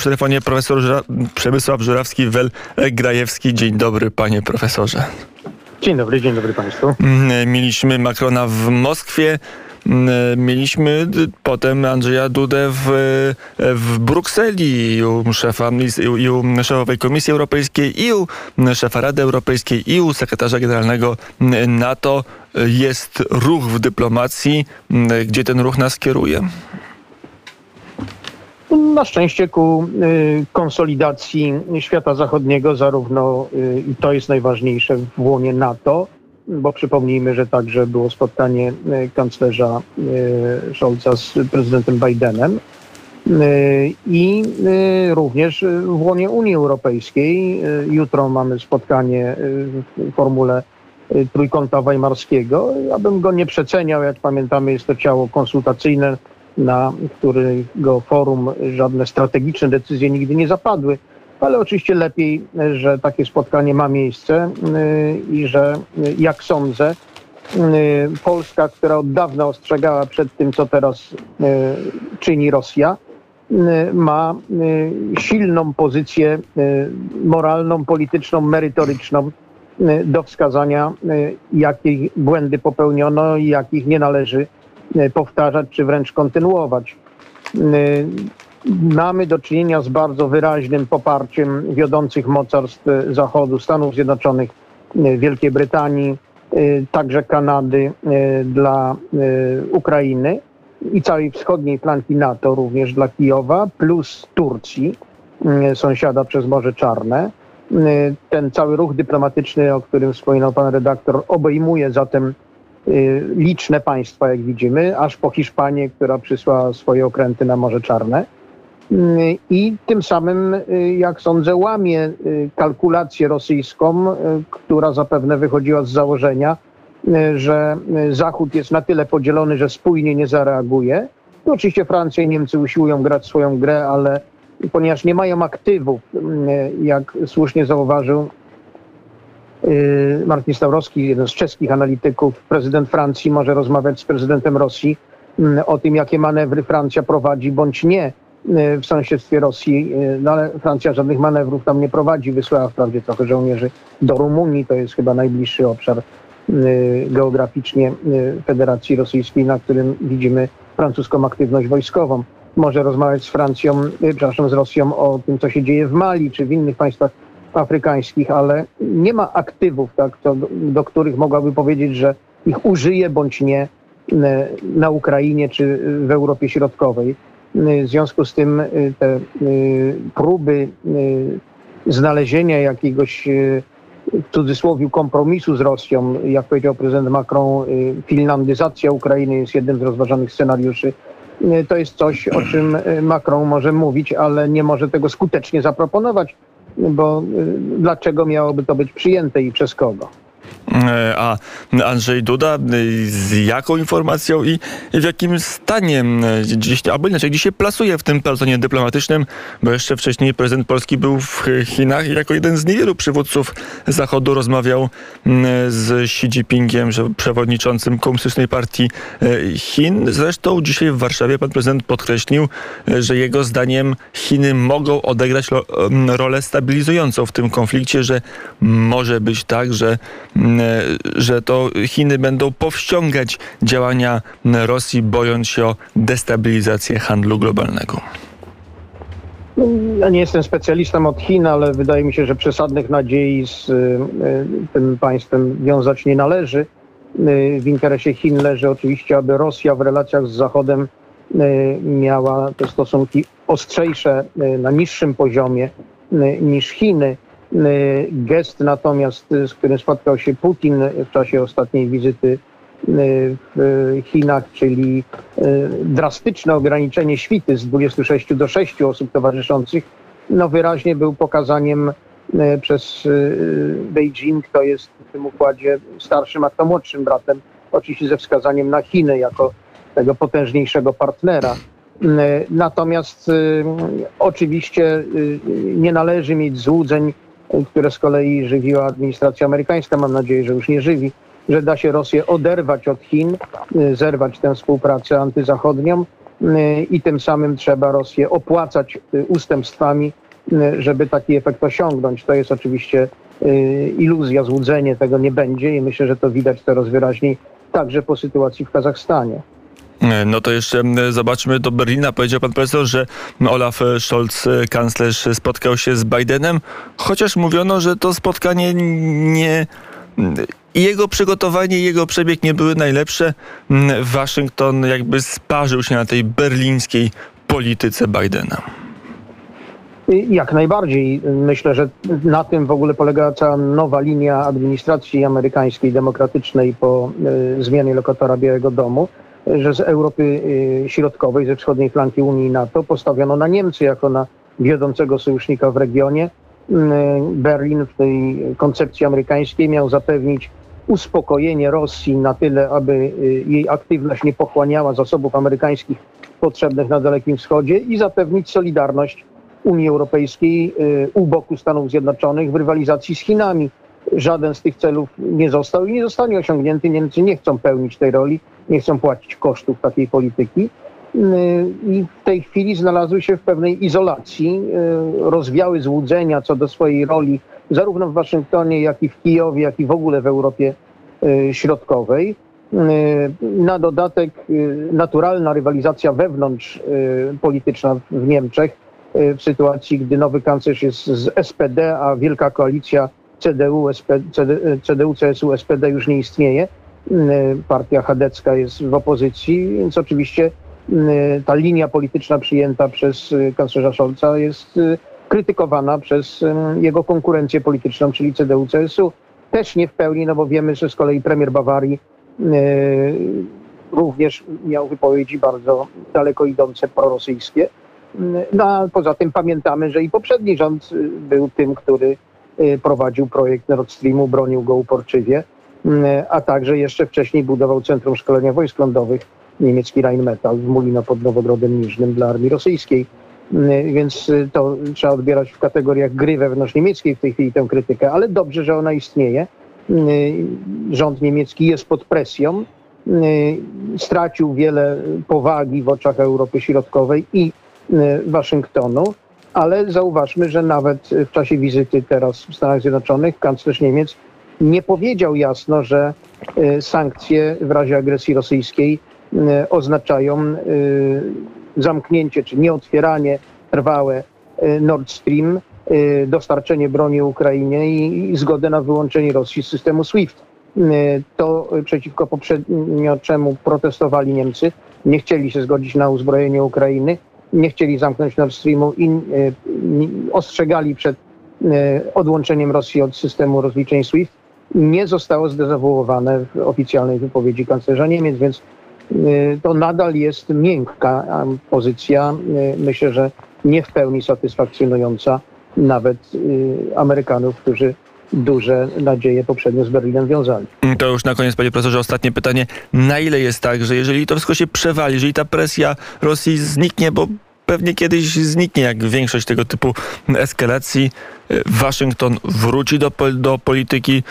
Przy telefonie profesor Żura Przemysław Żurawski-Wel-Grajewski. Dzień dobry, panie profesorze. Dzień dobry, dzień dobry państwu. Mm, mieliśmy Macrona w Moskwie. Mm, mieliśmy potem Andrzeja Dudę w, w Brukseli i u, szefa, i u szefowej Komisji Europejskiej, i u szefa Rady Europejskiej, i u sekretarza generalnego NATO. Jest ruch w dyplomacji. Gdzie ten ruch nas kieruje? Na szczęście ku y, konsolidacji świata zachodniego, zarówno y, i to jest najważniejsze w łonie NATO, bo przypomnijmy, że także było spotkanie y, kanclerza Scholza z prezydentem Bidenem i również w łonie Unii Europejskiej. Jutro mamy spotkanie w formule trójkąta weimarskiego. Ja bym go nie przeceniał, jak pamiętamy jest to ciało konsultacyjne, na którego forum żadne strategiczne decyzje nigdy nie zapadły. Ale oczywiście lepiej, że takie spotkanie ma miejsce y, i że, y, jak sądzę, y, Polska, która od dawna ostrzegała przed tym, co teraz czyni Rosja, ma silną pozycję moralną, polityczną, merytoryczną do wskazania, jakie błędy popełniono i jakich nie należy powtarzać czy wręcz kontynuować. E, mamy do czynienia z bardzo wyraźnym poparciem wiodących mocarstw Zachodu, Stanów Zjednoczonych, e, Wielkiej Brytanii, także Kanady dla Ukrainy i całej wschodniej flanki NATO, również dla Kijowa, plus Turcji, sąsiada przez Morze Czarne. Ten cały ruch dyplomatyczny, o którym wspominał pan redaktor, obejmuje zatem liczne państwa, jak widzimy, aż po Hiszpanię, która przysłała swoje okręty na Morze Czarne. Y, I tym samym, y, jak sądzę, łamie kalkulację rosyjską, która zapewne wychodziła z założenia, że Zachód jest na tyle podzielony, że spójnie nie zareaguje. No oczywiście Francja i Niemcy usiłują grać swoją grę, ale ponieważ nie mają aktywów, jak słusznie zauważył Y, Martin Stawrowski, jeden z czeskich analityków, prezydent Francji może rozmawiać z prezydentem Rosji mm, o tym, jakie manewry Francja prowadzi bądź nie y, w sąsiedztwie Rosji, y, no ale Francja żadnych manewrów tam nie prowadzi. Wysłała wprawdzie trochę żołnierzy do Rumunii, to jest chyba najbliższy obszar geograficznie Federacji Rosyjskiej, na którym widzimy francuską aktywność wojskową. Może rozmawiać z Francją, przepraszam, z Rosją o tym, co się dzieje w Mali czy w innych państwach afrykańskich, ale nie ma aktywów, tak, do, do których mogłaby powiedzieć, że ich użyje bądź nie e, na Ukrainie czy w Europie Środkowej. E, w związku z tym e, te próby znalezienia jakiegoś w cudzysłowie kompromisu z Rosją, jak powiedział prezydent Macron, finlandyzacja Ukrainy jest jednym z rozważanych scenariuszy. To jest coś, o czym Macron może mówić, ale nie może tego skutecznie zaproponować bo y, dlaczego miałoby to być przyjęte i przez kogo? E, a Andrzej Duda y, z jaką informacją i w jakim stanie y, dziś, albo inaczej, się plasuje w tym pelotonie dyplomatycznym, bo jeszcze wcześniej prezydent Polski był w Chinach i jako jeden z niewielu przywódców Zachodu rozmawiał z Xi Jinpingiem, przewodniczącym Komunistycznej Partii e, Chin. Zresztą dzisiaj w Warszawie pan prezydent podkreślił, e, że jego zdaniem Chiny mogą odegrać rolę stabilizującą w tym konflikcie, że może być tak, że E, że to Chiny będą powściągać działania Rosji, bojąc się o destabilizację handlu globalnego? Ja nie jestem specjalistą od Chin, ale wydaje mi się, że przesadnych nadziei z e, tym państwem wiązać nie należy. E, w interesie Chin leży oczywiście, aby Rosja w relacjach z Zachodem miała te stosunki ostrzejsze na niższym poziomie niż Chiny. Y, gest natomiast, y, z którym spotkał się Putin w czasie ostatniej wizyty y, w Chinach, czyli drastyczne ograniczenie świty z 26 do 6 osób towarzyszących, no wyraźnie był pokazaniem przez Beijing, kto jest w tym układzie starszym, a kto młodszym bratem, oczywiście ze wskazaniem na Chiny jako tego potężniejszego partnera. Natomiast oczywiście nie należy mieć złudzeń które z kolei żywiła administracja amerykańska, mam nadzieję, że już nie żywi, że da się Rosję oderwać od Chin, y, zerwać tę współpracę antyzachodnią y, i tym samym trzeba Rosję opłacać y, ustępstwami, żeby taki efekt osiągnąć. To jest oczywiście iluzja, złudzenie, tego nie będzie i myślę, że to widać coraz wyraźniej także po sytuacji w Kazachstanie. No to jeszcze zobaczmy do Berlina. Powiedział pan profesor, że Olaf Scholz, kanclerz, spotkał się z Bidenem, chociaż mówiono, że to spotkanie nie. Jego przygotowanie, i jego przebieg nie były najlepsze. Waszyngton jakby sparzył się na tej berlińskiej polityce Bidena. Jak najbardziej. Myślę, że na tym w ogóle polega cała nowa linia administracji amerykańskiej, demokratycznej po y, zmianie lokatora Białego Domu, że z Europy y, Środkowej, ze wschodniej flanki Unii i NATO postawiono na Niemcy jako na wiodącego sojusznika w regionie. Y, Berlin w tej koncepcji amerykańskiej miał zapewnić uspokojenie Rosji na tyle, aby y, jej aktywność nie pochłaniała zasobów amerykańskich potrzebnych na Dalekim Wschodzie i zapewnić solidarność Unii Europejskiej u boku Stanów Zjednoczonych w rywalizacji z Chinami. Żaden z tych celów nie został i nie zostanie osiągnięty. Niemcy nie chcą pełnić tej roli, nie chcą płacić kosztów takiej polityki. Y, I w tej chwili znalazły się w pewnej izolacji, y, rozwiały złudzenia co do swojej roli zarówno w Waszyngtonie, jak i w Kijowie, jak i w ogóle w Europie y, Środkowej. Y, Na dodatek naturalna rywalizacja wewnątrz polityczna w Niemczech w sytuacji, gdy nowy kanclerz jest z SPD, a wielka koalicja CDU, CDU CSU, SPD już nie istnieje. Y, Partia chadecka jest w opozycji, więc oczywiście y, ta linia polityczna przyjęta przez y, kanclerza Scholza jest y, krytykowana przez y, jego konkurencję polityczną, czyli CDU CSU. Też nie w pełni, no bo wiemy, że z kolei premier Bawarii również miał wypowiedzi bardzo daleko idące prorosyjskie. No a poza tym pamiętamy, że i poprzedni rząd był tym, który prowadził projekt Nord Streamu, bronił go uporczywie, y, a także jeszcze wcześniej budował Centrum Szkolenia Wojsk Lądowych niemiecki Rheinmetall w Mulino pod Nowogrodem Niżnym dla armii rosyjskiej. Y, Więc y, to trzeba odbierać w kategoriach gry wewnątrzniemieckiej w tej chwili tę krytykę, ale dobrze, że ona istnieje. Y, Rząd niemiecki jest pod presją, y, stracił wiele powagi w oczach Europy Środkowej i y, Waszyngtonu, ale zauważmy, że nawet w czasie wizyty teraz w Stanach Zjednoczonych kanclerz Niemiec nie powiedział jasno, że y, sankcje w razie agresji rosyjskiej y, oznaczają y, zamknięcie czy nieotwieranie trwałe Nord Stream, dostarczenie broni Ukrainie i, zgodę na wyłączenie Rosji z systemu SWIFT. To przeciwko poprzednio czemu protestowali Niemcy. Nie chcieli się zgodzić na uzbrojenie Ukrainy, nie chcieli zamknąć Nord Streamu i y, ostrzegali przed y, odłączeniem Rosji od systemu rozliczeń SWIFT. Nie zostało zdezawuowane w oficjalnej wypowiedzi kanclerza Niemiec, więc y, to nadal jest miękka pozycja. Myślę, że nie w pełni satysfakcjonująca nawet Amerykanów, którzy duże nadzieje poprzednio z Berlinem wiązali. To już na koniec, panie profesorze, ostatnie pytanie. Na ile jest tak, że jeżeli to wszystko się przewali, jeżeli ta presja Rosji zniknie, bo pewnie kiedyś zniknie, jak większość tego typu eskalacji, Waszyngton wróci do, do polityki,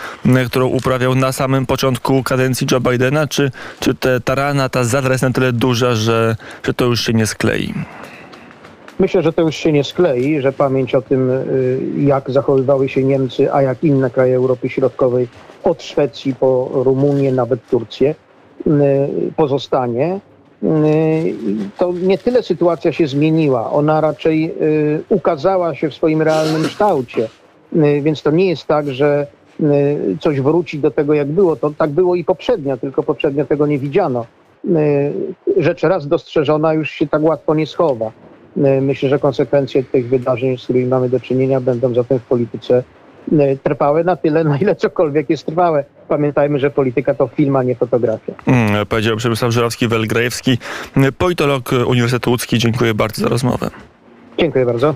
którą uprawiał na samym początku kadencji Joe Bidena, czy, czy te, ta rana, ta zadra jest na tyle duża, że, że to już się nie sklei? Myślę, że to już się nie sklei, że pamięć o tym, y, jak zachowywały się Niemcy, a jak inne kraje Europy Środkowej, od Szwecji po Rumunię, nawet Turcję, y, pozostanie. Y, To nie tyle sytuacja się zmieniła, ona raczej ukazała się w swoim realnym kształcie. Więc to nie jest tak, że coś wróci do tego, jak było. To tak było i poprzednio, tylko poprzednio tego nie widziano. Rzecz raz dostrzeżona już się tak łatwo nie schowa. Y, Myślę, że konsekwencje tych wydarzeń, z którymi mamy do czynienia, będą zatem w polityce y, trwałe na tyle, na ile cokolwiek jest trwałe. Pamiętajmy, że polityka to film, a nie fotografia. Mm, powiedział Przemysław Żerowski-Welgrajewski, politolog Uniwersytetu Łódzki. Dziękuję bardzo za rozmowę. Dziękuję bardzo.